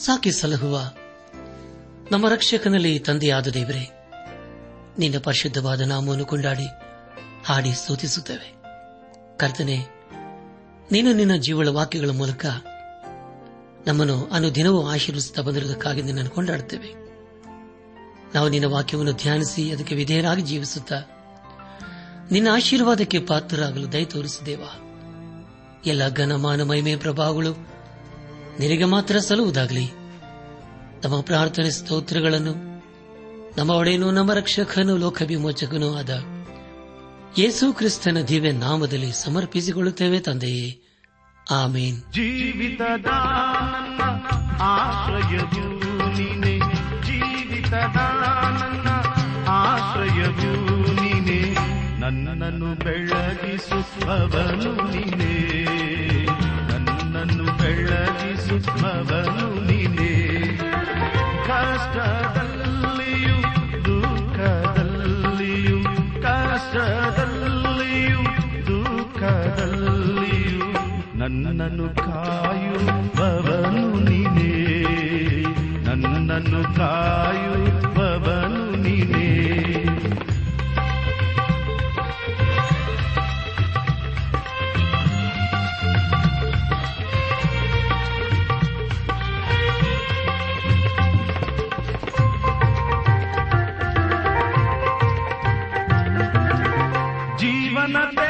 ಸಾಕಿ ಸಲಹುವ ನಮ್ಮ ರಕ್ಷಕನಲ್ಲಿ ತಂದೆಯಾದ ದೇವರೇ, ನಿನ್ನ ಪರಿಶುದ್ಧವಾದ ನಾಮವನ್ನು ಕೊಂಡಾಡಿ ಹಾಡಿ ಸ್ತುತಿಸುತ್ತೇವೆ. ಕರ್ತನೆ, ನೀನು ನಿನ್ನ ಜೀವಳ ವಾಕ್ಯಗಳ ಮೂಲಕ ನಮ್ಮನ್ನು ಅನುದಿನವೂ ಆಶೀರ್ವಿಸುತ್ತಾ ಬಂದಿರುವುದಕ್ಕಾಗಿ ನಿನ್ನನ್ನು ಕೊಂಡಾಡುತ್ತೇವೆ. ನಾವು ನಿನ್ನ ವಾಕ್ಯವನ್ನು ಧ್ಯಾನಿಸಿ ಅದಕ್ಕೆ ವಿಧೇಯರಾಗಿ ಜೀವಿಸುತ್ತಾ ನಿನ್ನ ಆಶೀರ್ವಾದಕ್ಕೆ ಪಾತ್ರರಾಗಲು ದಯ ತೋರಿಸಿದೇವಾ. ಎಲ್ಲ ಘನಮಾನ ಮಹಿಮೆ ಪ್ರಭಾವಗಳು ನಿನಗೆ ಮಾತ್ರ ಸಲ್ಲುವುದಾಗಲಿ. ನಮ್ಮ ಪ್ರಾರ್ಥನೆ ಸ್ತೋತ್ರಗಳನ್ನು, ನಮ್ಮ ಒಡೆಯನು ನಮ್ಮ ರಕ್ಷಕನು ಲೋಕ ವಿಮೋಚಕನೂ ಆದ ಯೇಸು ಕ್ರಿಸ್ತನ ದಿವ್ಯ ನಾಮದಲ್ಲಿ ಸಮರ್ಪಿಸಿಕೊಳ್ಳುತ್ತೇವೆ ತಂದೆಯೇ. ಆಮೇನ್. ಜೀವಿತದ ನನ್ನ. ಆಶ್ರಯವು ನೀನೆ ನೀನೆ ನನ್ನನ್ನು ನನ್ನನ್ನು ಬೆಳಗಿಸುವವನು ನೀನೇ. ಕಷ್ಟದಲ್ಲಿಯೂ ದುಃಖದಲ್ಲಿಯೂ ಕಷ್ಟದಲ್ಲಿಯೂ ದುಃಖದಲ್ಲಿಯೂ ನನ್ನನ್ನು ಕಾಯುವವನು ನೀನೇ. ನನ್ನನ್ನು ಕಾಯುವವನು ನತೆ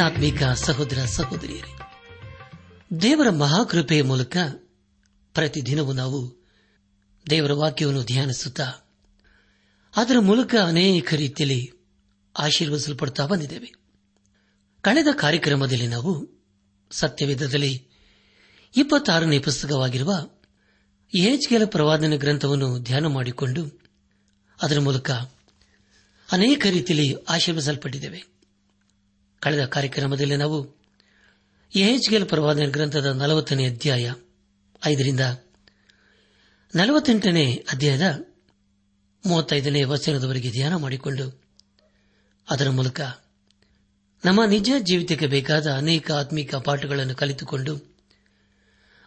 ಆತ್ಮೀಕ ಸಹೋದರ ಸಹೋದರಿಯರೇ, ದೇವರ ಮಹಾಕೃಪೆಯ ಮೂಲಕ ಪ್ರತಿದಿನವೂ ನಾವು ದೇವರ ವಾಕ್ಯವನ್ನು ಧ್ಯಾನಿಸುತ್ತಾ ಅದರ ಮೂಲಕ ಅನೇಕ ರೀತಿಯಲ್ಲಿ ಆಶೀರ್ವದಿಸಲ್ಪಡುತ್ತಾ ಬಂದಿದ್ದೇವೆ. ಕಳೆದ ಕಾರ್ಯಕ್ರಮದಲ್ಲಿ ನಾವು ಸತ್ಯವೇದದಲ್ಲಿ ಇಪ್ಪತ್ತಾರನೇ ಪುಸ್ತಕವಾಗಿರುವ ಏಜ್ಗೆಲ ಪ್ರವಾದನ ಗ್ರಂಥವನ್ನು ಧ್ಯಾನ ಮಾಡಿಕೊಂಡು ಅದರ ಮೂಲಕ ಅನೇಕ ರೀತಿಯಲ್ಲಿ ಆಶೀರ್ವಿಸಲ್ಪಟ್ಟಿದ್ದೇವೆ ಕಳೆದ ಕಾರ್ಯಕ್ರಮದಲ್ಲಿ ನಾವು ಎಚ್ಗೆಲ್ ಪ್ರವಾದನ ಗ್ರಂಥದ ನಲವತ್ತನೇ ಅಧ್ಯಾಯ ಐದರಿಂದ ನಲವತ್ತೆಂಟನೇ ಅಧ್ಯಾಯದ ಮೂವತ್ತೈದನೇ ವಚನದವರೆಗೆ ಧ್ಯಾನ ಮಾಡಿಕೊಂಡು ಅದರ ಮೂಲಕ ನಮ್ಮ ನಿಜ ಜೀವಿತಕ್ಕೆ ಬೇಕಾದ ಅನೇಕ ಆತ್ಮಿಕ ಪಾಠಗಳನ್ನು ಕಲಿತುಕೊಂಡು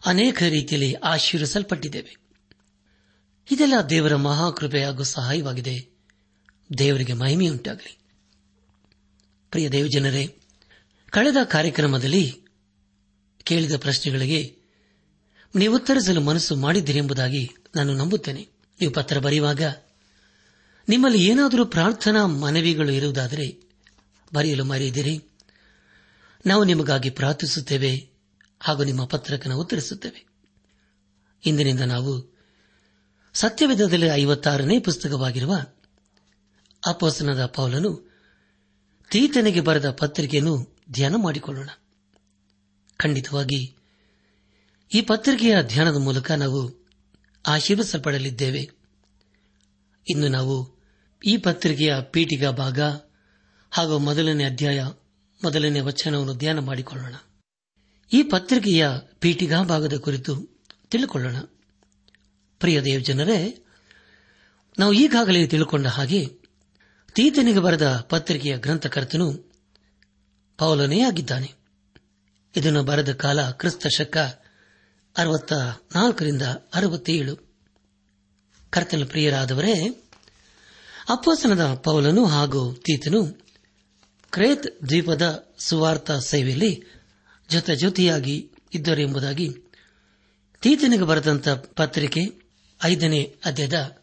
ಅನೇಕ ರೀತಿಯಲ್ಲಿ ಆಶೀರ್ವಿಸಲ್ಪಟ್ಟಿದ್ದೇವೆ. ಇದೆಲ್ಲ ದೇವರ ಮಹಾಕೃಪೆ ಹಾಗೂ ಸಹಾಯವಾಗಿದೆ. ದೇವರಿಗೆ ಮಹಿಮೆಯುಂಟಾಗಲಿ. ಪ್ರಿಯ ದೇವಜನರೇ, ಕಳೆದ ಕಾರ್ಯಕ್ರಮದಲ್ಲಿ ಕೇಳಿದ ಪ್ರಶ್ನೆಗಳಿಗೆ ನೀವು ಉತ್ತರಿಸಲು ಮನಸ್ಸು ಮಾಡಿದ್ದೀರಿ ಎಂಬುದಾಗಿ ನಾನು ನಂಬುತ್ತೇನೆ. ನೀವು ಪತ್ರ ಬರೆಯುವಾಗ ನಿಮ್ಮಲ್ಲಿ ಏನಾದರೂ ಪ್ರಾರ್ಥನಾ ಮನವಿಗಳು ಇರುವುದಾದರೆ ಬರೆಯಲು ಮರೆಯದಿರಿ. ನಾವು ನಿಮಗಾಗಿ ಪ್ರಾರ್ಥಿಸುತ್ತೇವೆ ಹಾಗೂ ನಿಮ್ಮ ಪತ್ರಕನ ಉತ್ತರಿಸುತ್ತೇವೆ. ಇಂದಿನಿಂದ ನಾವು ಸತ್ಯವಿಧದಲ್ಲಿ ಐವತ್ತಾರನೇ ಪುಸ್ತಕವಾಗಿರುವ ಅಪೋಸನದ ಪೌಲನು ತೀತನಿಗೆ ಬರೆದ ಪತ್ರಿಕೆಯನ್ನು ಧ್ಯಾನ ಮಾಡಿಕೊಳ್ಳೋಣ. ಖಂಡಿತವಾಗಿ, ಈ ಪತ್ರಿಕೆಯ ಧ್ಯಾನದ ಮೂಲಕ ನಾವು ಆಶೀರ್ವಿಸಲ್ಪಡಲಿದ್ದೇವೆ ಇನ್ನು ನಾವು ಈ ಪತ್ರಿಕೆಯ ಪೀಠಿಗ ಭಾಗ ಹಾಗೂ ಮೊದಲನೇ ಅಧ್ಯಾಯ, ಮೊದಲನೇ ವಚನವನ್ನು ಧ್ಯಾನ ಮಾಡಿಕೊಳ್ಳೋಣ. ಈ ಪತ್ರಿಕೆಯ ಪೀಠಿಗಾ ಭಾಗದ ಕುರಿತು ತಿಳಿದುಕೊಳ್ಳೋಣ ಪ್ರಿಯ ದೇವಜನರೇ, ನಾವು ಈಗಾಗಲೇ ತಿಳ್ಕೊಂಡ ಹಾಗೆ ತೀತನಿಗೆ ಬರೆದ ಪತ್ರಿಕೆಯ ಗ್ರಂಥಕರ್ತನು ಪೌಲನೇ ಆಗಿದ್ದಾನೆ. ಇದನ್ನು ಬರೆದ ಕಾಲ ಕ್ರಿಸ್ತ ಶಕ ಅರವತ್ತ ನಾಲ್ಕರಿಂದ ಕರ್ತನ ಪ್ರಿಯರಾದವರೇ ಅಪ್ಪಸನದ ಪೌಲನು ಹಾಗೂ ತೀತನು ಕ್ರೇತ್ ದ್ವೀಪದ ಸುವಾರ್ಥ ಸೇವೆಯಲ್ಲಿ ಜೊತೆ ಜೊತೆಯಾಗಿ ಇದ್ದರು ಎಂಬುದಾಗಿ ತೀತನಿಗೆ ಬರೆದಂತ ಪತ್ರಿಕೆ ಐದನೇ ಅಧ್ಯಾಯದ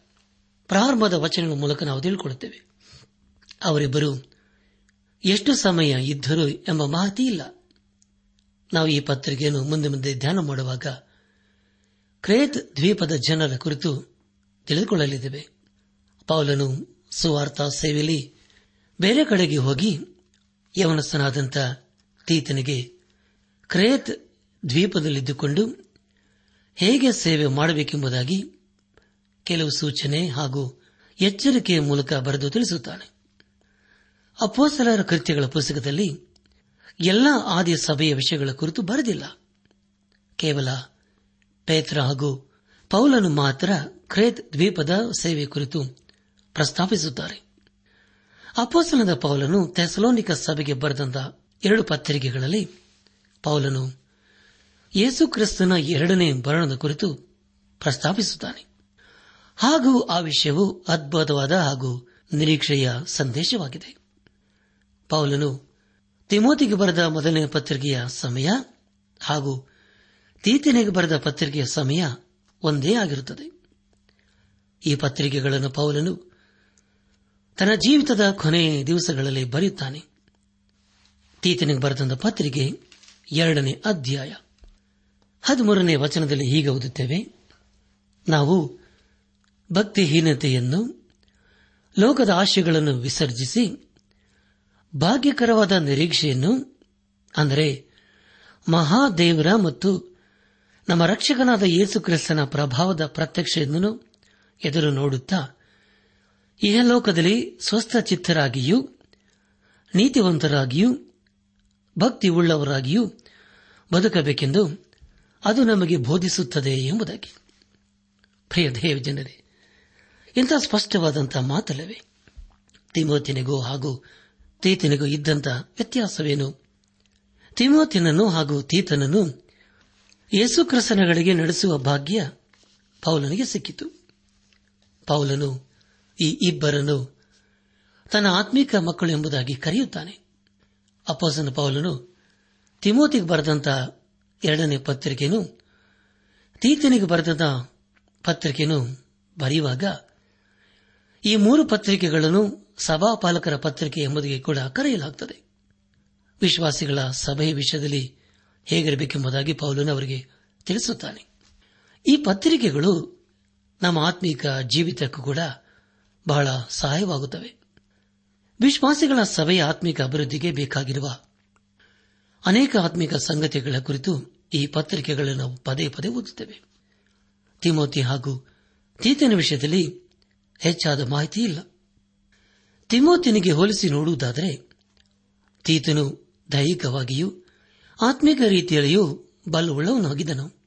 ಪ್ರಾರಂಭದ ವಚನಗಳ ಮೂಲಕ ನಾವು ತಿಳ್ಕೊಳ್ಳುತ್ತೇವೆ ಅವರಿಬ್ಬರು ಎಷ್ಟು ಸಮಯ ಇದ್ದರು ಎಂಬ ಮಾಹಿತಿ ಇಲ್ಲ. ನಾವು ಈ ಪತ್ರಿಕೆಯನ್ನು ಮುಂದೆ ಮುಂದೆ ಧ್ಯಾನ ಮಾಡುವಾಗ ಕ್ರೇತ್ ದ್ವೀಪದ ಜನರ ಕುರಿತು ತಿಳಿದುಕೊಳ್ಳಲಿದ್ದೇವೆ. ಪೌಲನು ಸುವಾರ್ಥ ಸೇವೆಯಲ್ಲಿ ಬೇರೆ ಕಡೆಗೆ ಹೋಗಿ ಯವನಸ್ಥನಾದಂಥ ತೀತನಿಗೆ ಕ್ರೇತ್ ದ್ವೀಪದಲ್ಲಿದ್ದುಕೊಂಡು ಹೇಗೆ ಸೇವೆ ಮಾಡಬೇಕೆಂಬುದಾಗಿ ಕೆಲವು ಸೂಚನೆ ಹಾಗೂ ಎಚ್ಚರಿಕೆಯ ಮೂಲಕ ಬರೆದು ತಿಳಿಸುತ್ತಾನೆ. ಅಪೋಸಲರ ಕೃತ್ಯಗಳ ಪುಸ್ತಕದಲ್ಲಿ ಎಲ್ಲ ಆದಿ ಸಭೆಯ ವಿಷಯಗಳ ಕುರಿತು ಬರೆದಿಲ್ಲ. ಕೇವಲ ಪೇತ್ರ ಹಾಗೂ ಪೌಲನು ಮಾತ್ರ ಕ್ರೇತ್ ದ್ವೀಪದ ಸೇವೆ ಕುರಿತು ಪ್ರಸ್ತಾಪಿಸುತ್ತಾರೆ. ಅಪೋಸಲದ ಪೌಲನು ಥೆಸಲೋನಿಕ ಸಭೆಗೆ ಬರೆದಂತ ಎರಡು ಪತ್ರಿಕೆಗಳಲ್ಲಿ ಪೌಲನು ಯೇಸು ಕ್ರಿಸ್ತನ ಎರಡನೇ ಬರಣದ ಕುರಿತು ಪ್ರಸ್ತಾಪಿಸುತ್ತಾನೆ. ಹಾಗೂ ಆ ವಿಷಯವು ಅದ್ಭುತವಾದ ಹಾಗೂ ನಿರೀಕ್ಷೆಯ ಸಂದೇಶವಾಗಿದೆ. ಪೌಲನು ತಿಮೋತಿಗೆ ಬರೆದ ಮೊದಲನೇ ಪತ್ರಿಕೆಯ ಸಮಯ ಹಾಗೂ ತೀತನಿಗೆ ಬರೆದ ಪತ್ರಿಕೆಯ ಸಮಯ ಒಂದೇ ಆಗಿರುತ್ತದೆ. ಈ ಪತ್ರಿಕೆಗಳನ್ನು ಪೌಲನು ತನ್ನ ಜೀವಿತದ ಕೊನೆಯ ದಿವಸಗಳಲ್ಲಿ ಬರೆಯುತ್ತಾನೆ. ತೀತನಿಗೆ ಬರೆದ ಪತ್ರಿಕೆ ಎರಡನೇ ಅಧ್ಯಾಯ ಹದಿಮೂರನೇ ವಚನದಲ್ಲಿ ಹೀಗೆ ಓದುತ್ತೇವೆ. ನಾವು ಭಕ್ತಿಹೀನತೆಯನ್ನು, ಲೋಕದ ಆಶಯಗಳನ್ನು ವಿಸರ್ಜಿಸಿ ಭಾಗ್ಯಕರವಾದ ನಿರೀಕ್ಷೆಯನ್ನು, ಅಂದರೆ ಮಹಾದೇವರ ಮತ್ತು ನಮ್ಮ ರಕ್ಷಕನಾದ ಯೇಸು ಕ್ರಿಸ್ತನ ಪ್ರಭಾವದ ಪ್ರತ್ಯಕ್ಷೆಯನ್ನು ಎದುರು ನೋಡುತ್ತಾ ಇಹಲೋಕದಲ್ಲಿ ಸ್ವಸ್ಥ ಚಿತ್ತರಾಗಿಯೂ ನೀತಿವಂತರಾಗಿಯೂ ಭಕ್ತಿ ಉಳ್ಳವರಾಗಿಯೂ ಬದುಕಬೇಕೆಂದು ಅದು ನಮಗೆ ಬೋಧಿಸುತ್ತದೆ ಎಂಬುದಾಗಿ. ಪ್ರಿಯ ಜನರೇ, ಇಂಥ ಸ್ಪಷ್ಟವಾದಂತಹ ಮಾತಲ್ಲವೇ? ತಿಮೋತಿನಿಗೂ ಹಾಗೂ ತೀತನಿಗೂ ಇದ್ದಂತ ವ್ಯತ್ಯಾಸವೇನು? ತಿಮೋತಿನನ್ನು ಹಾಗೂ ತೀತನನ್ನು ಯೇಸುಕ್ರಿಸ್ತನಗಳಿಗೆ ನಡೆಸುವ ಭಾಗ್ಯ ಪೌಲನಿಗೆ ಸಿಕ್ಕಿತು. ಪೌಲನು ಈ ಇಬ್ಬರನ್ನು ತನ್ನ ಆತ್ಮೀಕ ಮಕ್ಕಳು ಎಂಬುದಾಗಿ ಕರೆಯುತ್ತಾನೆ. ಅಪ್ಪಸನ ಪೌಲನು ತಿಮೋತಿಗೆ ಬರೆದಂತ ಎರಡನೇ ಪತ್ರಿಕೆಯನ್ನು ತೀತನಿಗೆ ಬರೆದ ಪತ್ರಿಕೆಯನ್ನು ಬರೆಯುವಾಗ ಈ ಮೂರು ಪತ್ರಿಕೆಗಳನ್ನು ಸಭಾಪಾಲಕರ ಪತ್ರಿಕೆ ಎಂಬುದಿಗೆ ಕೂಡ ಕರೆಯಲಾಗುತ್ತದೆ ವಿಶ್ವಾಸಿಗಳ ಸಭೆಯ ವಿಷಯದಲ್ಲಿ ಹೇಗಿರಬೇಕೆಂಬುದಾಗಿ ಪೌಲನ್ ಅವರಿಗೆ ತಿಳಿಸುತ್ತಾನೆ. ಈ ಪತ್ರಿಕೆಗಳು ನಮ್ಮ ಆತ್ಮೀಕ ಜೀವಿತಕ್ಕೂ ಕೂಡ ಬಹಳ ಸಹಾಯವಾಗುತ್ತವೆ. ವಿಶ್ವಾಸಿಗಳ ಸಭೆಯ ಆತ್ಮಿಕ ಅಭಿವೃದ್ಧಿಗೆ ಬೇಕಾಗಿರುವ ಅನೇಕ ಆತ್ಮಿಕ ಸಂಗತಿಗಳ ಕುರಿತು ಈ ಪತ್ರಿಕೆಗಳನ್ನು ನಾವು ಪದೇ ಪದೇ ಓದುತ್ತೇವೆ. ತಿಮೋತಿ ಹಾಗೂ ತೀತನ ವಿಷಯದಲ್ಲಿ ಹೆಚ್ಚಾದ ಮಾಹಿತಿ ಇಲ್ಲ. ತಿಮೋತಿನಿಗೆ ಹೋಲಿಸಿ ನೋಡುವುದಾದರೆ, ತೀತನು ದೈಹಿಕವಾಗಿಯೂ ಆತ್ಮಿಕ ರೀತಿಯಲ್ಲಿಯೂ ಬಲವುಳ್ಳವನಾಗಿದ್ದನು.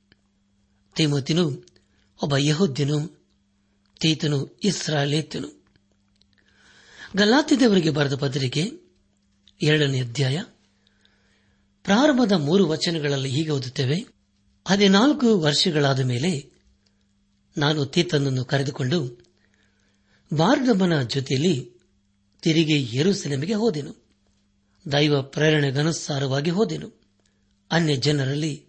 ತಿಮೋತಿನು ಒಬ್ಬ ಯಹೋದ್ಯನು, ತೀತನು ಇಸ್ರಾಲೇತನು ಗಲಾತಿದವರಿಗೆ ಬರೆದ ಪತ್ರಿಕೆ ಎರಡನೇ ಅಧ್ಯಾಯ. ಪ್ರಾರಂಭದ ಮೂರು ವಚನಗಳಲ್ಲಿ ಹೀಗೆ ಓದುತ್ತೇವೆ, ಹದಿನಾಲ್ಕು ವರ್ಷಗಳಾದ ಮೇಲೆ ನಾನು ತೀತನನ್ನು ಕರೆದುಕೊಂಡು ಬಾರ್ಗಮನ ಜೊತೆಯಲ್ಲಿ ತಿರುಗಿ ಯೆರೂಸಲೇಮಿಗೆ ಹೋದೆನು. ದೈವ ಪ್ರೇರಣೆಗನುಸಾರವಾಗಿ ಹೋದೆನು. ಅನ್ಯ ಜನರಲ್ಲಿ,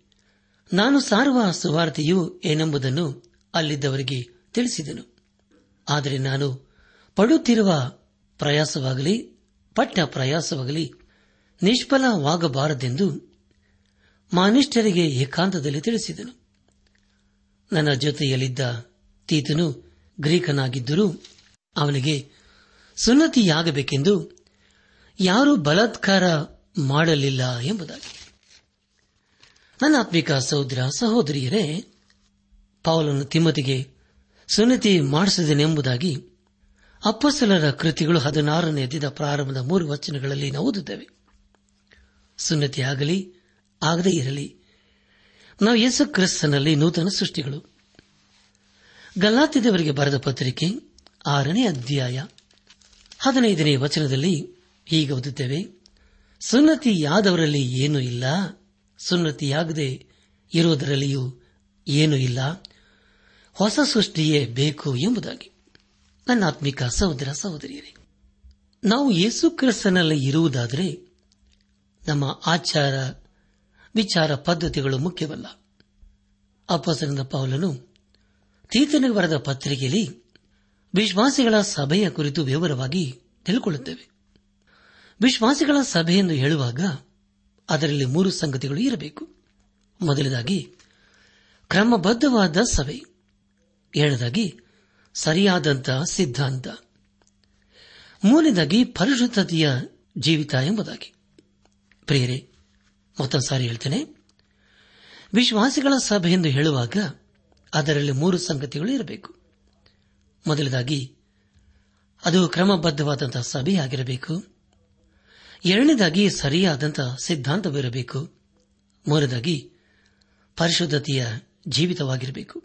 ನಾನು ಸಾರುವ ಸುವಾರ್ತೆಯು ಏನೆಂಬುದನ್ನು ಅಲ್ಲಿದ್ದವರಿಗೆ ತಿಳಿಸಿದೆನು. ಆದರೆ ನಾನು ಪಡುತ್ತಿರುವ ಪ್ರಯಾಸವಾಗಲಿ, ಪಟ್ಟ ಪ್ರಯಾಸವಾಗಲಿ, ನಿಷ್ಫಲವಾಗಬಾರದೆಂದು ಮಾನಿಷ್ಠರಿಗೆ ಏಕಾಂತದಲ್ಲಿ ತಿಳಿಸಿದನು. ನನ್ನ ಜೊತೆಯಲ್ಲಿದ್ದ ತೀತನು ಗ್ರೀಕನಾಗಿದ್ದರೂ ಅವನಿಗೆ ಸುನ್ನತಿಯಾಗಬೇಕೆಂದು ಯಾರೂ ಬಲಾತ್ಕಾರ ಮಾಡಲಿಲ್ಲ ಎಂಬುದಾಗಿ. ನನ್ನ ಆತ್ಮಿಕ ಸಹೋದರ ಸಹೋದರಿಯರೇ ಪಾವಲನ್ನು ತಿಮ್ಮತಿಗೆ ಸುನ್ನತಿ ಮಾಡಿಸಿದನೆಂಬುದಾಗಿ ಅಪ್ಪಸಲರ ಕೃತಿಗಳು ಹದಿನಾರನೇ ದಿನ ಪ್ರಾರಂಭದ ಮೂರು ವಚನಗಳಲ್ಲಿ ನಾವು ಓದುತ್ತೇವೆ. ಸುನ್ನತಿ ಆಗಲಿ, ಆಗದೇ ಇರಲಿ, ನಾವು ಯೇಸು ಕ್ರಿಸ್ತನಲ್ಲಿ ನೂತನ ಸೃಷ್ಟಿಗಳು. ಗಲ್ಲಾತಿದವರಿಗೆ ಬರೆದ ಪತ್ರಿಕೆ ಆರನೇ ಅಧ್ಯಾಯ ಹದಿನೈದನೇ ವಚನದಲ್ಲಿ ಹೀಗೆ ಓದುತ್ತೇವೆ, ಸುನ್ನತಿಯಾದವರಲ್ಲಿ ಏನೂ ಇಲ್ಲ, ಸುನ್ನತಿಯಾಗದೆ ಇರುವುದರಲ್ಲಿಯೂ ಏನೂ ಇಲ್ಲ, ಹೊಸ ಸೃಷ್ಟಿಯೇ ಬೇಕು ಎಂಬುದಾಗಿ. ನನ್ನ ಆತ್ಮಿಕ ಸಹೋದರ ಸಹೋದರಿಯರೇ, ನಾವು ಯೇಸು ಕ್ರಿಸ್ತನಲ್ಲಿ ಇರುವುದಾದರೆ ನಮ್ಮ ಆಚಾರ, ವಿಚಾರ ಪದ್ಧತಿಗಳು ಮುಖ್ಯವಲ್ಲ. ಅಪ್ಪಸನದ ಪೌಲನು ತೀತನಿಗೆ ಬರೆದ ಪತ್ರಿಕೆಯಲ್ಲಿ ವಿಶ್ವಾಸಿಗಳ ಸಭೆಯ ಕುರಿತು ವಿವರವಾಗಿ ತಿಳಿಕೊಳ್ಳುತ್ತೇವೆ. ವಿಶ್ವಾಸಿಗಳ ಸಭೆಯೆಂದು ಹೇಳುವಾಗ ಅದರಲ್ಲಿ ಮೂರು ಸಂಗತಿಗಳು ಇರಬೇಕು. ಮೊದಲದಾಗಿ, ಕ್ರಮಬದ್ಧವಾದ ಸಭೆ. ಎರಡದಾಗಿ ಸರಿಯಾದಂತಹ ಸಿದ್ಧಾಂತ. ಮೂರನೇದಾಗಿ, ಪರಿಶುದ್ಧತೆಯ ಜೀವಿತ ಎಂಬುದಾಗಿ. ಪ್ರಿಯರೇ, ಮತ್ತೊಂದು ಸಾರಿ ಹೇಳ್ತೇನೆ. ವಿಶ್ವಾಸಿಗಳ ಸಭೆ ಎಂದು ಹೇಳುವಾಗ ಅದರಲ್ಲಿ ಮೂರು ಸಂಗತಿಗಳು ಇರಬೇಕು. ಮೊದಲದಾಗಿ, ಅದು ಕ್ರಮಬದ್ಧವಾದಂತಹ ಸಭೆಯಾಗಿರಬೇಕು ಎರಡನೇದಾಗಿ ಸರಿಯಾದಂತಹ ಸಿದ್ಧಾಂತವಿರಬೇಕು. ಮೂರನೇದಾಗಿ ಪರಿಶುದ್ಧತೆಯ ಜೀವಿತವಾಗಿರಬೇಕು.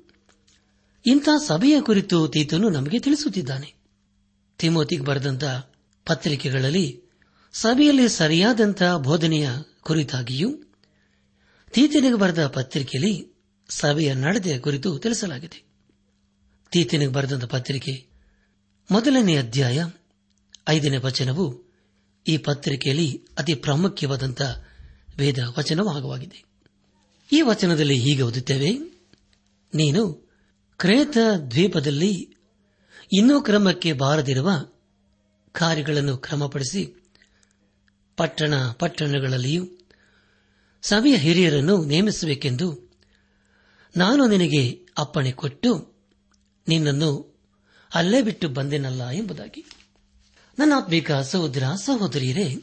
ಇಂಥ ಸಭೆಯ ಕುರಿತು ತೀತನು ನಮಗೆ ತಿಳಿಸುತ್ತಿದ್ದಾನೆ. ತಿಮೋತಿಗೆ ಬರೆದಂತ ಪತ್ರಿಕೆಗಳಲ್ಲಿ ಸಭೆಯಲ್ಲಿ ಸರಿಯಾದಂತಹ ಬೋಧನೆಯ ಕುರಿತಾಗಿಯೂ, ತೀತನಿಗೆ ಬರೆದ ಪತ್ರಿಕೆಯಲ್ಲಿ ಸಭೆಯ ನಡೆದೆಯ ಕುರಿತು ತಿಳಿಸಲಾಗಿದೆ. ತೀತನಿಗೆ ಬರೆದಂತ ಪತ್ರಿಕೆ. ಮೊದಲನೇ ಅಧ್ಯಾಯ ಐದನೇ ವಚನವು ಈ ಪತ್ರಿಕೆಯಲ್ಲಿ ಅತಿ ಪ್ರಾಮುಖ್ಯವಾದಂಥ ವೇದ ವಚನವಾಗವಾಗಿದೆ ಈ ವಚನದಲ್ಲಿ ಹೀಗೆ ಓದುತ್ತೇವೆ. ನೀನು ಕ್ರೇತ ದ್ವೀಪದಲ್ಲಿ ಇನ್ನೂ ಕ್ರಮಕ್ಕೆ ಬಾರದಿರುವ ಕಾರ್ಯಗಳನ್ನು ಕ್ರಮಪಡಿಸಿ ಪಟ್ಟಣ ಪಟ್ಟಣಗಳಲ್ಲಿಯೂ ಸಭೆಯ ಹಿರಿಯರನ್ನು ನೇಮಿಸಬೇಕೆಂದು ನಾನು ನಿನಗೆ ಅಪ್ಪಣೆ ಕೊಟ್ಟು ನಿನ್ನನ್ನು ಅಲ್ಲೇ ಬಿಟ್ಟು ಬಂದೆನಲ್ಲ ಎಂಬುದಾಗಿ. ನನ್ನ ಆತ್ಮೀಕ ಸಹೋದರ, ಸಹೋದರಿಯರೇ,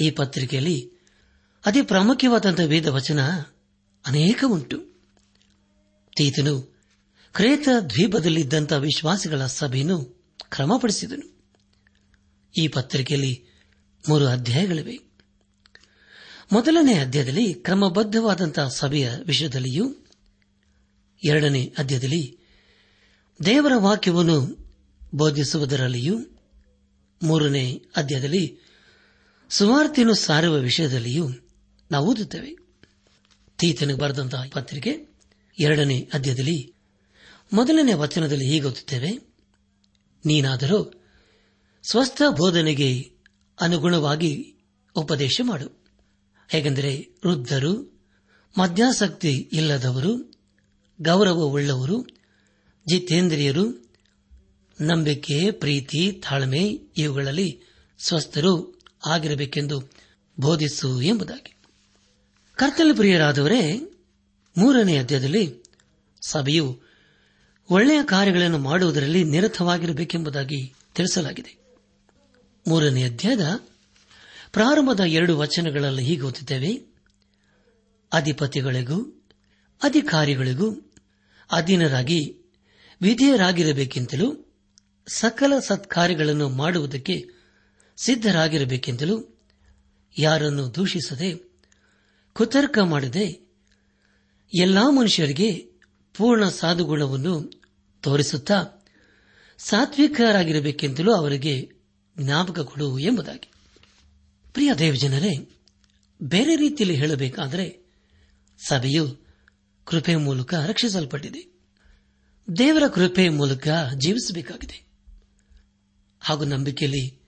ಈ ಪತ್ರಿಕೆಯಲ್ಲಿ ಅತಿ ಪ್ರಾಮುಖ್ಯವಾದಂತಹ ವೇದ ವಚನ ಅನೇಕ ಉಂಟು. ತೀತನು ಕ್ರೇತ ದ್ವೀಪದಲ್ಲಿದ್ದಂಥ ವಿಶ್ವಾಸಿಗಳ ಸಭೆಯನ್ನು ಕ್ರಮಪಡಿಸಿದನು. ಈ ಪತ್ರಿಕೆಯಲ್ಲಿ ಮೂರು ಅಧ್ಯಾಯಗಳಿವೆ. ಮೊದಲನೇ ಅಧ್ಯಾಯದಲ್ಲಿ ಕ್ರಮಬದ್ಧವಾದಂತಹ ಸಭೆಯ ವಿಷಯದಲ್ಲಿಯೂ ಎರಡನೇ ಅಧ್ಯಾಯದಲ್ಲಿ ದೇವರ ವಾಕ್ಯವನ್ನು ಬೋಧಿಸುವುದರಲ್ಲಿಯೂ ಮೂರನೇ ಅಧ್ಯಾಯದಲ್ಲಿ ಸುವಾರ್ತೆಯನ್ನು ಸಾರುವ ವಿಷಯದಲ್ಲಿಯೂ ನಾವು ಓದುತ್ತೇವೆ. ತೀತನಿಗೆ ಬರೆದಂತಹ ಪತ್ರಿಕೆ ಎರಡನೇ ಅಧ್ಯಾಯದಲ್ಲಿ ಮೊದಲನೇ ವಚನದಲ್ಲಿ ಹೀಗೆ ಓದುತ್ತೇವೆ, ನೀನಾದರೂ ಸ್ವಸ್ಥ ಬೋಧನೆಗೆ ಅನುಗುಣವಾಗಿ ಉಪದೇಶ ಮಾಡು. ಹೇಗೆಂದರೆ, ವೃದ್ಧರು, ಮದ್ಯಾಸಕ್ತಿ ಇಲ್ಲದವರು, ಗೌರವವುಳ್ಳವರು ಜಿತೇಂದ್ರಿಯರು, ನಂಬಿಕೆ, ಪ್ರೀತಿ, ತಾಳ್ಮೆ ಇವುಗಳಲ್ಲಿ ಸ್ವಸ್ಥರು ಆಗಿರಬೇಕೆಂದು ಬೋಧಿಸು ಎಂಬುದಾಗಿ. ಕರ್ತಲ ಪ್ರಿಯರಾದವರೇ, ಮೂರನೇ ಅಧ್ಯಾಯದಲ್ಲಿ ಸಭೆಯು ಒಳ್ಳೆಯ ಕಾರ್ಯಗಳನ್ನು ಮಾಡುವುದರಲ್ಲಿ ನಿರತವಾಗಿರಬೇಕೆಂಬುದಾಗಿ ತಿಳಿಸಲಾಗಿದೆ. ಮೂರನೇ ಅಧ್ಯಾಯದ ಪ್ರಾರಂಭದ ಎರಡು ವಚನಗಳಲ್ಲಿ ಹೀಗೆ ಓದುತ್ತೇವೆ. ಅಧಿಪತಿಗಳಿಗೂ, ಅಧಿಕಾರಿಗಳಿಗೂ, ಅಧೀನರಾಗಿ ವಿಧೇಯರಾಗಿರಬೇಕೆಂತಲೂ, ಸಕಲ ಸತ್ಕಾರ್ಯಗಳನ್ನು ಮಾಡುವುದಕ್ಕೆ ಸಿದ್ಧರಾಗಿರಬೇಕೆಂದಲೂ ಯಾರನ್ನು ದೂಷಿಸದೆ, ಕುತರ್ಕ ಮಾಡದೆ, ಎಲ್ಲಾ ಮನುಷ್ಯರಿಗೆ ಪೂರ್ಣ ಸಾಧುಗುಣವನ್ನು ತೋರಿಸುತ್ತಾ ಸಾತ್ವಿಕರಾಗಿರಬೇಕೆಂತಲೂ ಅವರಿಗೆ ಜ್ಞಾಪಕ ಕೊಡು ಎಂಬುದಾಗಿ. ಪ್ರಿಯ ದೇವಜನರೇ, ಬೇರೆ ರೀತಿಯಲ್ಲಿ ಹೇಳಬೇಕಾದರೆ, ಸಭೆಯು ಕೃಪೆ ಮೂಲಕ ರಕ್ಷಿಸಲ್ಪಟ್ಟಿದೆ. ದೇವರ ಕೃಪೆಯ ಮೂಲಕ ಜೀವಿಸಬೇಕಾಗಿದೆ. ಹಾಗೂ ನಂಬಿಕೆಯಲ್ಲಿ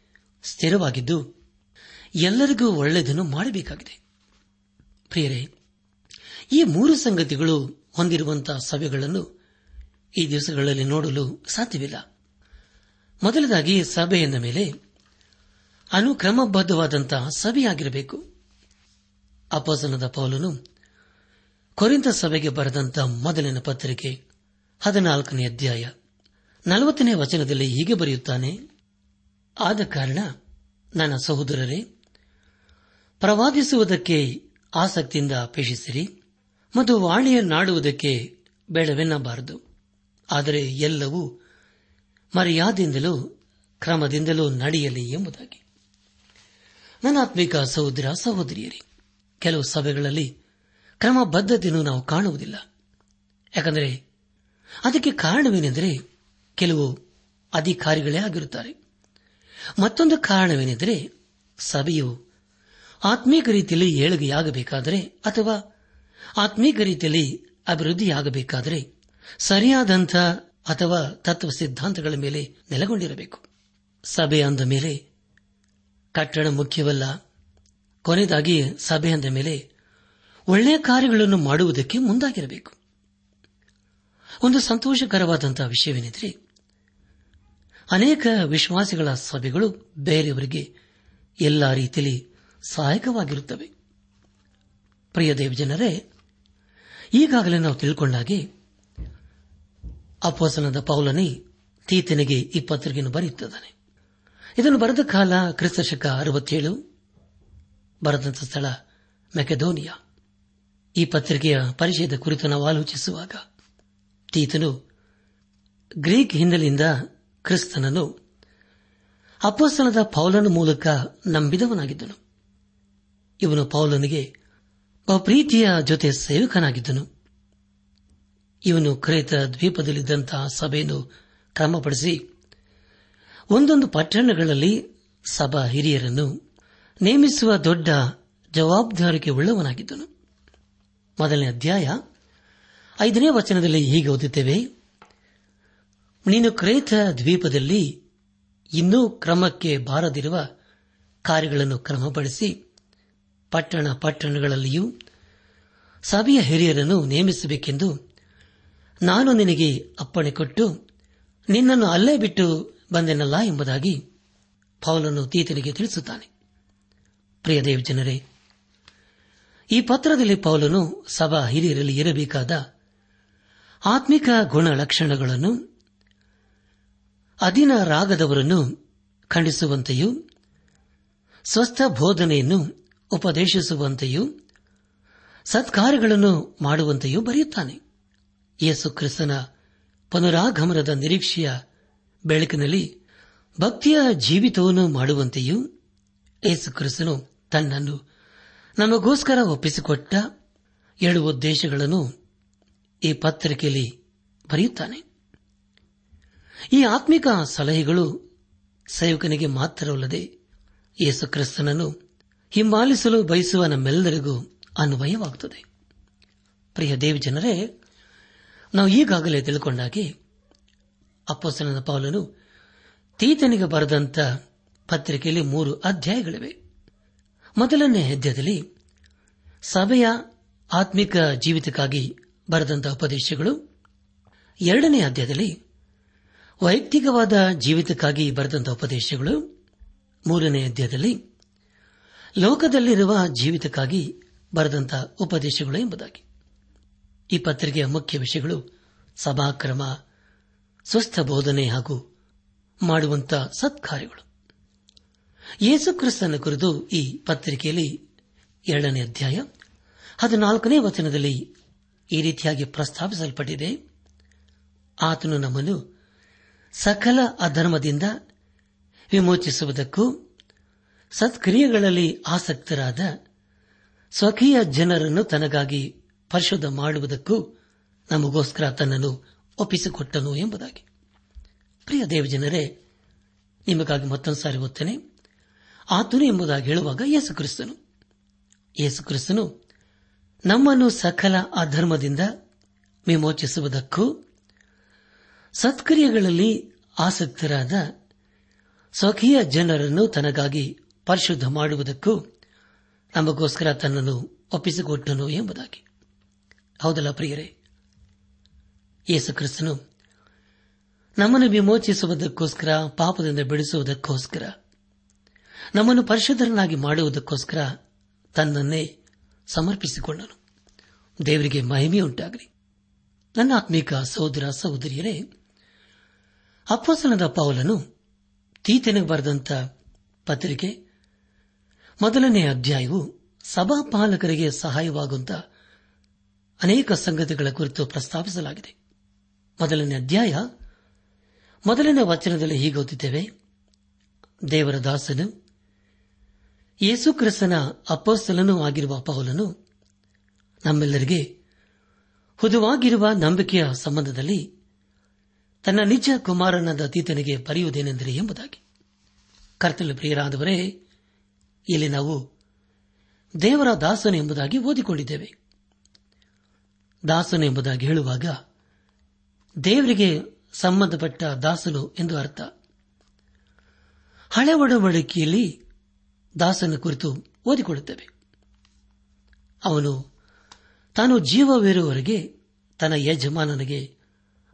ಸ್ಥಿರವಾಗಿದ್ದು ಎಲ್ಲರಿಗೂ ಒಳ್ಳೆಯದನ್ನು ಮಾಡಬೇಕಾಗಿದೆ. ಪ್ರಿಯರೇ, ಈ ಮೂರು ಸಂಗತಿಗಳು ಹೊಂದಿರುವಂತಹ ಸಭೆಗಳನ್ನು ಈ ದಿವಸಗಳಲ್ಲಿ ನೋಡಲು ಸಾಧ್ಯವಿಲ್ಲ. ಮೊದಲದಾಗಿ ಸಭೆ ಮೇಲೆ ಅನುಕ್ರಮಬದ್ಧವಾದಂತಹ ಸಭೆಯಾಗಿರಬೇಕು. ಅಪಸನದ ಪೌಲನು ಕೊರಿಂದ ಸಭೆಗೆ ಬರೆದಂತಹ ಮೊದಲಿನ ಪತ್ರಿಕೆ ಹದಿನಾಲ್ಕನೇ ಅಧ್ಯಾಯ. ನಲವತ್ತನೇ ವಚನದಲ್ಲಿ ಹೀಗೆ ಬರೆಯುತ್ತಾನೆ, ಆದ ಕಾರಣ ನನ್ನ ಸಹೋದರರೇ, ಪ್ರವಾದಿಸುವುದಕ್ಕೆ ಆಸಕ್ತಿಯಿಂದ ಅಪೇಕ್ಷಿಸಿರಿ ಮತ್ತು ವಾಣಿಯನ್ನಾಡುವುದಕ್ಕೆ ಬೇಡವೆನ್ನಬಾರದು. ಆದರೆ ಎಲ್ಲವೂ ಮರ್ಯಾದೆಯಿಂದಲೂ ಕ್ರಮದಿಂದಲೂ ನಡೆಯಲಿ ಎಂಬುದಾಗಿ. ನನ್ನ ಆತ್ಮಿಕ ಸಹೋದರ, ಸಹೋದರಿಯರಿ, ಕೆಲವು ಸಭೆಗಳಲ್ಲಿ ಕ್ರಮಬದ್ಧತೆಯನ್ನು ನಾವು ಕಾಣುವುದಿಲ್ಲ. ಯಾಕಂದರೆ ಅದಕ್ಕೆ ಕಾರಣವೇನೆಂದರೆ ಕೆಲವು ಅಧಿಕಾರಿಗಳೇ ಆಗಿರುತ್ತಾರೆ. ಮತ್ತೊಂದು ಕಾರಣವೇನೆಂದರೆ ಸಭೆಯು ಆತ್ಮೀಕ ರೀತಿಯಲ್ಲಿ ಏಳಿಗೆಯಾಗಬೇಕಾದರೆ ಅಥವಾ ಆತ್ಮೀಕ ರೀತಿಯಲ್ಲಿ ಅಭಿವೃದ್ಧಿಯಾಗಬೇಕಾದರೆ ಸರಿಯಾದಂಥ ಅಥವಾ ತತ್ವ ಸಿದ್ಧಾಂತಗಳ ಮೇಲೆ ನೆಲೆಗೊಂಡಿರಬೇಕು. ಸಭೆ ಅಂದ ಮೇಲೆ ಕಟ್ಟಡ ಮುಖ್ಯವಲ್ಲ, ಕೊನೆಯದಾಗಿ ಸಭೆ ಅಂದ ಮೇಲೆ ಒಳ್ಳೆಯ ಕಾರ್ಯಗಳನ್ನು ಮಾಡುವುದಕ್ಕೆ ಮುಂದಾಗಿರಬೇಕು. ಒಂದು ಸಂತೋಷಕರವಾದಂತಹ ವಿಷಯವೇನೆಂದರೆ ಅನೇಕ ವಿಶ್ವಾಸಿಗಳ ಸಭೆಗಳು ಬೇರೆಯವರಿಗೆ ಎಲ್ಲ ರೀತಿಯಲ್ಲಿ ಸಹಾಯಕವಾಗಿರುತ್ತವೆ. ಪ್ರಿಯ ದೇವಜನರೇ, ಈಗಾಗಲೇ ನಾವು ತಿಳ್ಕೊಂಡಾಗೆ ಅಪೋಸನದ ಪೌಲನಿ ತೀತನಿಗೆ ಈ ಪತ್ರಿಕೆಯನ್ನು ಬರೆಯುತ್ತಿದ್ದಾನೆ. ಇದನ್ನು ಬರೆದ ಕಾಲ ಕ್ರಿಸ್ತಶಕ ಅರವತ್ತೇಳು ಬರೆದಂತ ಸ್ಥಳ ಮೆಕೆದೋನಿಯಾ. ಈ ಪತ್ರಿಕೆಯ ಪರಿಚಯದ ಕುರಿತು ನಾವು ಆಲೋಚಿಸುವಾಗ ತೀತನು ಗ್ರೀಕ್ ಹಿನ್ನೆಲೆಯಿಂದ ಕ್ರಿಸ್ತನನ್ನು ಅಪಸ್ತನದ ಪೌಲನ ಮೂಲಕ ನಂಬಿದವನಾಗಿದ್ದನು. ಇವನು ಪೌಲನಿಗೆ ಪ್ರೀತಿಯ ಜೊತೆ ಸೇವಕನಾಗಿದ್ದನು. ಇವನು ಕ್ರೇತ ದ್ವೀಪದಲ್ಲಿದ್ದಂತಹ ಸಭೆಯನ್ನು ಕ್ರಮಪಡಿಸಿ ಒಂದೊಂದು ಪಟ್ಟಣಗಳಲ್ಲಿ ಸಭಾ ಹಿರಿಯರನ್ನು ನೇಮಿಸುವ ದೊಡ್ಡ ಜವಾಬ್ದಾರಿಕೆ ಉಳ್ಳವನಾಗಿದ್ದನು ಮೊದಲನೇ ಅಧ್ಯಾಯ ಐದನೇ ವಚನದಲ್ಲಿ ಹೀಗೆ ಓದುತ್ತೇವೆ. ನೀನು ಕ್ರೇತ ದ್ವೀಪದಲ್ಲಿ ಇನ್ನೂ ಕ್ರಮಕ್ಕೆ ಬಾರದಿರುವ ಕಾರ್ಯಗಳನ್ನು ಕ್ರಮಪಡಿಸಿ ಪಟ್ಟಣ ಪಟ್ಟಣಗಳಲ್ಲಿಯೂ ಸಭೆಯ ಹಿರಿಯರನ್ನು ನೇಮಿಸಬೇಕೆಂದು ನಾನು ನಿನಗೆ ಅಪ್ಪಣೆ ಕೊಟ್ಟು ನಿನ್ನನ್ನು ಅಲ್ಲೇ ಬಿಟ್ಟು ಬಂದೆನಲ್ಲ ಎಂಬುದಾಗಿ ಪೌಲನು ತೀತನಿಗೆ ತಿಳಿಸುತ್ತಾನೆ. ಪ್ರಿಯ ಜನರೇ ಈ ಪತ್ರದಲ್ಲಿ ಪೌಲನು ಸಭಾ ಹಿರಿಯರಲ್ಲಿ ಇರಬೇಕಾದ ಆತ್ಮಿಕ ಗುಣ ಲಕ್ಷಣಗಳನ್ನು ರಾಗದವರನ್ನು ಖಂಡಿಸುವಂತೆಯೂ, ಸ್ವಸ್ಥ ಬೋಧನೆಯನ್ನು ಉಪದೇಶಿಸುವಂತೆಯೂ, ಸತ್ಕಾರ್ಯಗಳನ್ನು ಮಾಡುವಂತೆಯೂ ಬರೆಯುತ್ತಾನೆ. ಯೇಸು ಕ್ರಿಸ್ತನ ಪುನರಾಗಮನದ ನಿರೀಕ್ಷೆಯ ಬೆಳಕಿನಲ್ಲಿ ಭಕ್ತಿಯ ಜೀವಿತವನ್ನು ಮಾಡುವಂತೆಯೂ ಯೇಸು ಕ್ರಿಸ್ತನು ತನ್ನನ್ನು ನಮಗೋಸ್ಕರ ಒಪ್ಪಿಸಿಕೊಟ್ಟ ಎರಡು ಉದ್ದೇಶಗಳನ್ನು ಈ ಪತ್ರಿಕೆಯಲ್ಲಿ ಬರೆಯುತ್ತಾನೆ. ಈ ಆತ್ಮಿಕ ಸಲಹೆಗಳು ಸೇವಕನಿಗೆ ಮಾತ್ರವಲ್ಲದೆ ಯೇಸು ಕ್ರಿಸ್ತನನ್ನು ಹಿಂಬಾಲಿಸಲು ಬಯಸುವ ನಮ್ಮೆಲ್ಲರಿಗೂ ಅನ್ವಯವಾಗುತ್ತದೆ. ಪ್ರಿಯ ದೇವಜನರೇ ನಾವು ಈಗಾಗಲೇ ತಿಳ್ಕೊಂಡಾಗೆ ಅಪ್ಪಸನದ ಪಾಲನು ತೀತನಿಗೆ ಬರೆದಂತ ಪತ್ರಿಕೆಯಲ್ಲಿ ಮೂರು ಅಧ್ಯಾಯಗಳಿವೆ. ಮೊದಲನೇ ಅಧ್ಯಾಯದಲ್ಲಿ ಸಭೆಯ ಆತ್ಮಿಕ ಜೀವಿತಕ್ಕಾಗಿ ಬರೆದಂತಹ ಉಪದೇಶಗಳು. ಎರಡನೇ ಅಧ್ಯಾಯದಲ್ಲಿ ವೈಯಕ್ತಿಕವಾದ ಜೀವಿತಕ್ಕಾಗಿ ಬರೆದಂತಹ ಉಪದೇಶಗಳು. ಮೂರನೇ ಅಧ್ಯಾಯದಲ್ಲಿ ಲೋಕದಲ್ಲಿರುವ ಜೀವಿತಕ್ಕಾಗಿ ಬರೆದಂತಹ ಉಪದೇಶಗಳು ಎಂಬುದಾಗಿ. ಈ ಪತ್ರಿಕೆಯ ಮುಖ್ಯ ವಿಷಯಗಳು ಸಭಾಕ್ರಮ ಸ್ವಸ್ಥ ಬೋಧನೆ ಹಾಗೂ ಮಾಡುವಂತ ಸತ್ಕಾರ್ಯಗಳು. ಯೇಸುಕ್ರಿಸ್ತನ ಕುರಿತು ಈ ಪತ್ರಿಕೆಯಲ್ಲಿ ಎರಡನೇ ಅಧ್ಯಾಯ, ಹದಿನಾಲ್ಕನೇ ವಚನದಲ್ಲಿ ಈ ರೀತಿಯಾಗಿ ಪ್ರಸ್ತಾಪಿಸಲ್ಪಟ್ಟಿದೆ. ಆತನು ನಮ್ಮನ್ನು ಸಕಲ ಅಧರ್ಮದಿಂದ ವಿಮೋಚಿಸುವುದಕ್ಕೂ ಸತ್ಕ್ರಿಯೆಗಳಲ್ಲಿ ಆಸಕ್ತರಾದ ಸ್ವಕೀಯ ಜನರನ್ನು ತನಗಾಗಿ ಪರಿಶುದ್ಧ ಮಾಡುವುದಕ್ಕೂ ನಮಗೋಸ್ಕರ ತನ್ನನ್ನು ಒಪ್ಪಿಸಿಕೊಟ್ಟನು ಎಂಬುದಾಗಿ. ಪ್ರಿಯ ದೇವಜನರೇ, ನಿಮಗಾಗಿ ಮತ್ತೊಂದು ಸಾರಿ ಓದ್ತೇನೆ. ಆತನು ಎಂಬುದಾಗಿ ಹೇಳುವಾಗ ಯೇಸು ಕ್ರಿಸ್ತನು. ಯೇಸು ಕ್ರಿಸ್ತನು ನಮ್ಮನ್ನು ಸಕಲ ಅಧರ್ಮದಿಂದ ವಿಮೋಚಿಸುವುದಕ್ಕೂ ಸತ್ಕ್ರಿಯೆಗಳಲ್ಲಿ ಆಸಕ್ತರಾದ ಸ್ವಕೀಯ ಜನರನ್ನು ತನಗಾಗಿ ಪರಿಶುದ್ಧ ಮಾಡುವುದಕ್ಕೂ ನಮಗೋಸ್ಕರ ತನ್ನನ್ನು ಒಪ್ಪಿಸಿಕೊಟ್ಟನು ಎಂಬುದಾಗಿ. ಹೌದಲ್ಲ ಪ್ರಿಯರೇ? ಯೇಸು ಕ್ರಿಸ್ತನು ನಮ್ಮನ್ನು ವಿಮೋಚಿಸುವುದಕ್ಕೋಸ್ಕರ, ಪಾಪದಿಂದ ಬಿಡಿಸುವುದಕ್ಕೋಸ್ಕರ, ನಮ್ಮನ್ನು ಪರಿಶುದ್ಧರನ್ನಾಗಿ ಮಾಡುವುದಕ್ಕೋಸ್ಕರ ತನ್ನನ್ನೇ ಸಮರ್ಪಿಸಿಕೊಂಡನು ದೇವರಿಗೆ ಮಹಿಮೆಯುಂಟಾಗಲಿ ನನ್ನ ಆತ್ಮೀಕ ಸಹೋದರ, ಸಹೋದರಿಯರೇ ಅಪ್ಪಸನದ ಪೌಲನು ತೀತನಿಗೆ ಬರೆದಂತ ಪತ್ರಿಕೆ ಮೊದಲನೇ ಅಧ್ಯಾಯವು ಸಭಾಪಾಲಕರಿಗೆ ಸಹಾಯವಾಗುವಂತ ಅನೇಕ ಸಂಗತಿಗಳ ಕುರಿತು ಪ್ರಸ್ತಾಪಿಸಲಾಗಿದೆ. ಮೊದಲನೇ ಅಧ್ಯಾಯ ಮೊದಲನೇ ವಚನದಲ್ಲಿ ಹೀಗೆ ಓದಿದ್ದೇವೆ ದೇವರ ದಾಸನು ಯೇಸುಕ್ರಿಸ್ತನ ಅಪ್ಪಸ್ತಲನೂ ಆಗಿರುವ ಪೌಲನು ನಮ್ಮೆಲ್ಲರಿಗೆ ಹುದುವಾಗಿರುವ ನಂಬಿಕೆಯ ಸಂಬಂಧದಲ್ಲಿ ತನ್ನ ನಿಜ ಕುಮಾರನಾದ ತೀತನಿಗೆ ಬರೆಯುವುದೇನೆಂದರೆ ಎಂಬುದಾಗಿ. ಕರ್ತಲು ಪ್ರಿಯರಾದವರೇ, ಇಲ್ಲಿ ನಾವು ದೇವರ ದಾಸನು ಎಂಬುದಾಗಿ ಓದಿಕೊಂಡಿದ್ದೇವೆ. ದಾಸನು ಎಂಬುದಾಗಿ ಹೇಳುವಾಗ ದೇವರಿಗೆ ಸಂಬಂಧಪಟ್ಟ ದಾಸನು ಎಂದು ಅರ್ಥ. ಹಳೆ ಒಡಂಬಡಿಕೆಯಲ್ಲಿ ದಾಸನ ಕುರಿತು ಓದಿಕೊಳ್ಳುತ್ತೇವೆ. ಅವನು ತಾನು ಜೀವವಿರುವವರೆಗೆ ತನ್ನ ಯಜಮಾನನಿಗೆ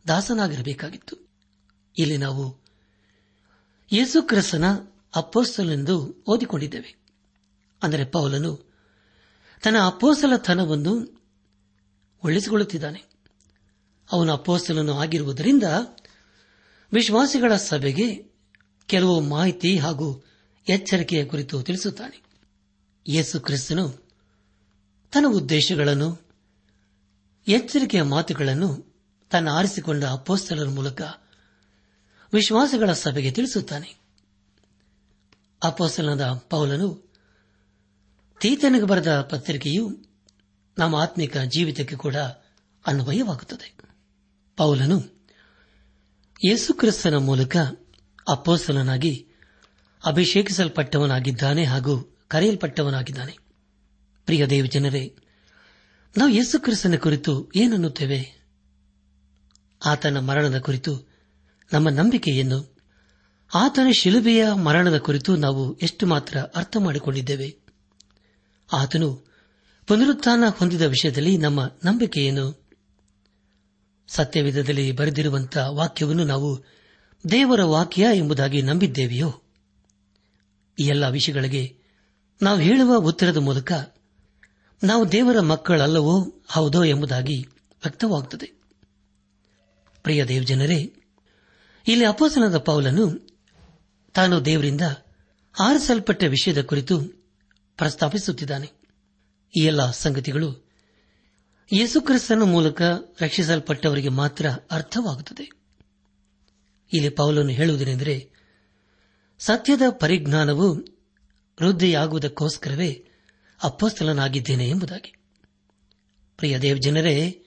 ದಾಸನಾಗಿರಬೇಕಾಗಿತ್ತು. ಇಲ್ಲಿ ನಾವು ಯೇಸುಕ್ರಿಸ್ತನ ಅಪ್ಪೋಸ್ತಲೆಂದು ಓದಿಕೊಂಡಿದ್ದೇವೆ. ಅಂದರೆ ಪೌಲನು ತನ್ನ ಅಪ್ಪೋಸಲತನವನ್ನು ಉಳಿಸಿಕೊಳ್ಳುತ್ತಿದ್ದಾನೆ. ಅವನು ಅಪ್ಪೋಸ್ತಲನು ಆಗಿರುವುದರಿಂದ ವಿಶ್ವಾಸಿಗಳ ಸಭೆಗೆ ಕೆಲವು ಮಾಹಿತಿ ಹಾಗೂ ಎಚ್ಚರಿಕೆಯ ಕುರಿತು ತಿಳಿಸುತ್ತಾನೆ. ಯೇಸು ಕ್ರಿಸ್ತನು ತನ್ನ ಉದ್ದೇಶಗಳನ್ನು, ಎಚ್ಚರಿಕೆಯ ಮಾತುಗಳನ್ನು ತನ್ನ ಆರಿಸಿಕೊಂಡ ಅಪ್ಪೋಸ್ತಲರ ಮೂಲಕ ವಿಶ್ವಾಸಗಳ ಸಭೆಗೆ ತಿಳಿಸುತ್ತಾನೆ. ಅಪೋಸ್ತಲನದ ಪೌಲನು ತೀತನಿಗೆ ಬರೆದ ಪತ್ರಿಕೆಯು ನಮ್ಮ ಆತ್ಮಿಕ ಜೀವಿತಕ್ಕೆ ಕೂಡ ಅನ್ವಯವಾಗುತ್ತದೆ. ಪೌಲನು ಯೇಸುಕ್ರಿಸ್ತನ ಮೂಲಕ ಅಪ್ಪೋಸ್ತಲನಾಗಿ ಅಭಿಷೇಕಿಸಲ್ಪಟ್ಟವನಾಗಿದ್ದಾನೆ ಹಾಗೂ ಕರೆಯಲ್ಪಟ್ಟವನಾಗಿದ್ದಾನೆ. ಪ್ರಿಯ ದೇವ ಜನರೇ, ನಾವು ಯೇಸುಕ್ರಿಸ್ತನ ಕುರಿತು ಏನನ್ನುತ್ತೇವೆ ಆತನ ಮರಣದ ಕುರಿತು, ನಮ್ಮ ನಂಬಿಕೆಯನ್ನು, ಆತನ ಶಿಲುಬೆಯ ಮರಣದ ಕುರಿತು ನಾವು ಎಷ್ಟು ಮಾತ್ರ ಅರ್ಥ ಮಾಡಿಕೊಂಡಿದ್ದೇವೆ? ಆತನು ಪುನರುತ್ಥಾನ ಹೊಂದಿದ ವಿಷಯದಲ್ಲಿ ನಮ್ಮ ನಂಬಿಕೆಯನ್ನು, ಸತ್ಯವಿಧದಲ್ಲಿ ಬರೆದಿರುವಂತಹ ವಾಕ್ಯವನ್ನು ನಾವು ದೇವರ ವಾಕ್ಯ ಎಂಬುದಾಗಿ ನಂಬಿದ್ದೇವೆಯೋ? ಈ ಎಲ್ಲ ವಿಷಯಗಳಿಗೆ ನಾವು ಹೇಳುವ ಉತ್ತರದ ಮೂಲಕ ನಾವು ದೇವರ ಮಕ್ಕಳಲ್ಲವೋ ಹೌದೋ ಎಂಬುದಾಗಿ ವ್ಯಕ್ತವಾಗುತ್ತದೆ. ಪ್ರಿಯ ದೇವಜನರೇ, ಇಲ್ಲಿ ಅಪೋಸನದ ಪೌಲನು ತಾನು ದೇವರಿಂದ ಆರಿಸಲ್ಪಟ್ಟ ವಿಷಯದ ಕುರಿತು ಪ್ರಸ್ತಾಪಿಸುತ್ತಿದ್ದಾನೆ. ಈ ಎಲ್ಲ ಸಂಗತಿಗಳು ಯೇಸುಕ್ರಿಸ್ತನ ಮೂಲಕ ರಕ್ಷಿಸಲ್ಪಟ್ಟವರಿಗೆ ಮಾತ್ರ ಅರ್ಥವಾಗುತ್ತದೆ. ಇಲ್ಲಿ ಪೌಲನು ಹೇಳುವುದೇನೆಂದರೆ ಸತ್ಯದ ಪರಿಜ್ಞಾನವು ವೃದ್ಧಿಯಾಗುವುದಕ್ಕೋಸ್ಕರವೇ ಅಪ್ಪಸ್ಥಲನಾಗಿದ್ದೇನೆ ಎಂಬುದಾಗಿ. ಪ್ರಿಯ ದೇವಜನರೇ,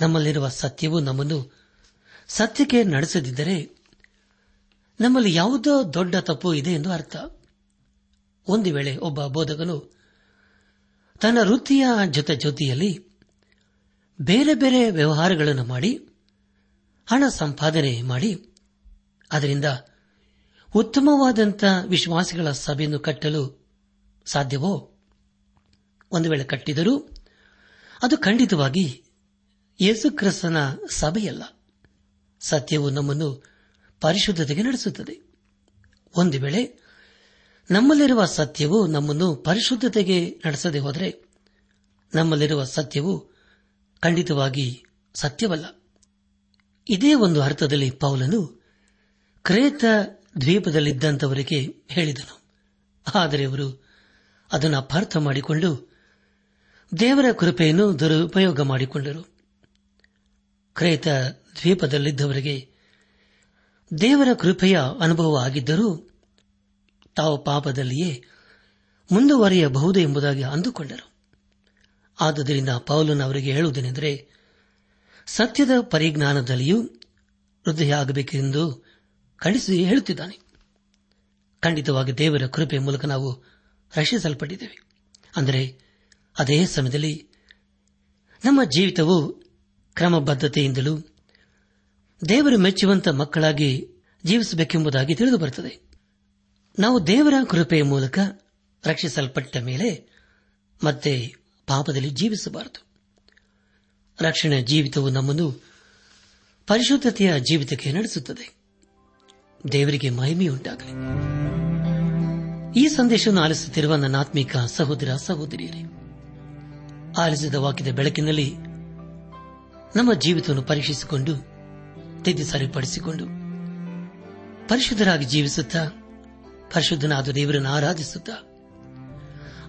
ನಮ್ಮಲ್ಲಿರುವ ಸತ್ಯವು ನಮ್ಮನ್ನು ಸತ್ಯಕ್ಕೆ ನಡೆಸದಿದ್ದರೆ ನಮ್ಮಲ್ಲಿ ಯಾವುದೋ ದೊಡ್ಡ ತಪ್ಪು ಇದೆ ಎಂದು ಅರ್ಥ. ಒಂದು ವೇಳೆ ಒಬ್ಬ ಬೋಧಕನು ತನ್ನ ವೃತ್ತಿಯ ಜೊತೆ ಜೊತೆಯಲ್ಲಿ ಬೇರೆ ಬೇರೆ ವ್ಯವಹಾರಗಳನ್ನು ಮಾಡಿ, ಹಣ ಸಂಪಾದನೆ ಮಾಡಿ, ಅದರಿಂದ ಉತ್ತಮವಾದಂಥ ವಿಶ್ವಾಸಿಗಳ ಸಭೆಯನ್ನು ಕಟ್ಟಲು ಸಾಧ್ಯವೋ? ಒಂದು ವೇಳೆ ಕಟ್ಟಿದರೂ ಅದು ಖಂಡಿತವಾಗಿ ಯೇಸುಕ್ರಿಸ್ತನ ಸಭೆಯಲ್ಲ. ಸತ್ಯವು ನಮ್ಮನ್ನು ಪರಿಶುದ್ಧತೆಗೆ ನಡೆಸುತ್ತದೆ. ಒಂದು ವೇಳೆ ನಮ್ಮಲ್ಲಿರುವ ಸತ್ಯವು ನಮ್ಮನ್ನು ಪರಿಶುದ್ಧತೆಗೆ ನಡೆಸದೆ ಹೋದರೆ ನಮ್ಮಲ್ಲಿರುವ ಸತ್ಯವು ಖಂಡಿತವಾಗಿ ಸತ್ಯವಲ್ಲ. ಇದೇ ಒಂದು ಅರ್ಥದಲ್ಲಿ ಪೌಲನು ಕ್ರೇತ ದ್ವೀಪದಲ್ಲಿದ್ದಂಥವರಿಗೆ ಹೇಳಿದನು. ಆದರೆ ಅವರು ಅದನ್ನು ಅಪಾರ್ಥ ಮಾಡಿಕೊಂಡು ದೇವರ ಕೃಪೆಯನ್ನು ದುರುಪಯೋಗ ಮಾಡಿಕೊಂಡರು. ಕ್ರೇತ ದ್ವೀಪದಲ್ಲಿದ್ದವರಿಗೆ ದೇವರ ಕೃಪೆಯ ಅನುಭವ ಆಗಿದ್ದರೂ ತಾವು ಪಾಪದಲ್ಲಿಯೇ ಮುಂದುವರಿಯಬಹುದು ಎಂಬುದಾಗಿ ಅಂದುಕೊಂಡರು. ಆದುದರಿಂದ ಪೌಲನ್ ಅವರಿಗೆ ಹೇಳುವುದೇನೆಂದರೆ, ಸತ್ಯದ ಪರಿಜ್ಞಾನದಲ್ಲಿಯೂ ವೃದ್ಧಿಯಾಗಬೇಕೆಂದು ಖಂಡಿಸಿ ಹೇಳುತ್ತಿದ್ದಾನೆ. ಖಂಡಿತವಾಗಿ ದೇವರ ಕೃಪೆಯ ಮೂಲಕ ನಾವು ರಕ್ಷಿಸಲ್ಪಟ್ಟಿದ್ದೇವೆ. ಅಂದರೆ, ಅದೇ ಸಮಯದಲ್ಲಿ ನಮ್ಮ ಜೀವಿತವು ಕ್ರಮಬದ್ಧತೆಯಿಂದಲೂ ದೇವರು ಮೆಚ್ಚುವಂತ ಮಕ್ಕಳಾಗಿ ಜೀವಿಸಬೇಕೆಂಬುದಾಗಿ ತಿಳಿದು ಬರುತ್ತದೆ ನಾವು ದೇವರ ಕೃಪೆಯ ಮೂಲಕ ರಕ್ಷಿಸಲ್ಪಟ್ಟ ಮೇಲೆ ಮತ್ತೆ ಪಾಪದಲ್ಲಿ ಜೀವಿಸಬಾರದು. ರಕ್ಷಣೆ ಜೀವಿತವು ನಮ್ಮನ್ನು ಪರಿಶುದ್ಧತೆಯ ಜೀವಿತಕ್ಕೆ ನಡೆಸುತ್ತದೆ. ದೇವರಿಗೆ ಮಹಿಮೆಯುಂಟಾಗಲಿ ಈ ಸಂದೇಶವನ್ನು ಆಲಿಸುತ್ತಿರುವ ನನ್ನ ಆತ್ಮಿಕ ಸಹೋದರ, ಸಹೋದರಿಯರೇ, ಆಲಿಸಿದ ವಾಕ್ಯದ ಬೆಳಕಿನಲ್ಲಿ ನಮ್ಮ ಜೀವಿತವನ್ನು ಪರೀಕ್ಷಿಸಿಕೊಂಡು ತಿದ್ದು ಸರಿಪಡಿಸಿಕೊಂಡು ಪರಿಶುದ್ಧರಾಗಿ ಜೀವಿಸುತ್ತಾ, ಪರಿಶುದ್ಧನಾದ ದೇವರನ್ನು ಆರಾಧಿಸುತ್ತಾ,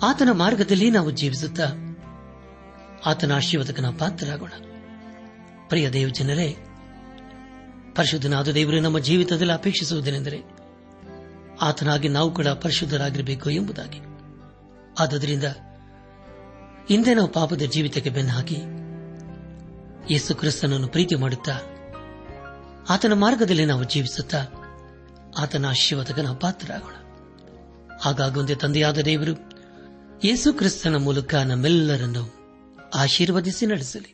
ಆತನ ಮಾರ್ಗದಲ್ಲಿ ನಾವು ಜೀವಿಸುತ್ತಾ, ಆತನ ಆಶೀರ್ವಾದಕನ ಪಾತ್ರರಾಗೋಣ. ಪ್ರಿಯ ದೇವ ಜನರೇ ಪರಿಶುದ್ಧನಾದ ದೇವರು, ನಮ್ಮ ಜೀವಿತದಲ್ಲಿ ಅಪೇಕ್ಷಿಸುವುದೇನೆಂದರೆ ಆತನಾಗಿ ನಾವು ಕೂಡ ಪರಿಶುದ್ಧರಾಗಿರಬೇಕು ಎಂಬುದಾಗಿ. ಆದ್ದರಿಂದ ಹಿಂದೆ ನಾವು ಪಾಪದ ಜೀವಿತಕ್ಕೆ ಬೆನ್ನು ಹಾಕಿ ಯೇಸು ಕ್ರಿಸ್ತನನ್ನು ಪ್ರೀತಿ ಮಾಡುತ್ತಾ ಆತನ ಮಾರ್ಗದಲ್ಲಿ ನಾವು ಜೀವಿಸುತ್ತಾ ಆತನ ಆಶೀರ್ವಾದಕನ ಪಾತ್ರರಾಗೋಣ. ಹಾಗಾಗೊಂದೇ ತಂದೆಯಾದ ದೇವರು ಯೇಸು ಕ್ರಿಸ್ತನ ಮೂಲಕ ನಮ್ಮೆಲ್ಲರನ್ನು ಆಶೀರ್ವದಿಸಿ ನಡೆಸಲಿ.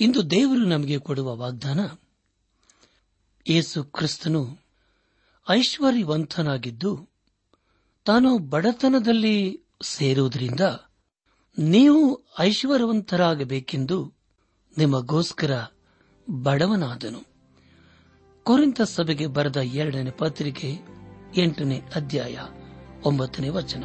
ಇಂದು ದೇವರು ನಮಗೆ ಕೊಡುವ ವಾಗ್ದಾನ, ಯೇಸು ಕ್ರಿಸ್ತನು ಐಶ್ವರ್ಯವಂತನಾಗಿದ್ದು ತಾನು ಬಡತನದಲ್ಲಿ ಸೇರುವುದರಿಂದ ನೀವು ಐಶ್ವರ್ಯವಂತರಾಗಬೇಕೆಂದು ನಿಮಗೋಸ್ಕರ ಬಡವನಾದನು. ಕುರಿತ ಸಭೆಗೆ ಬರೆದ ಎರಡನೇ ಪತ್ರಿಕೆ ಎಂಟನೇ ಅಧ್ಯಾಯ ಒಂಬತ್ತನೇ ವಚನ.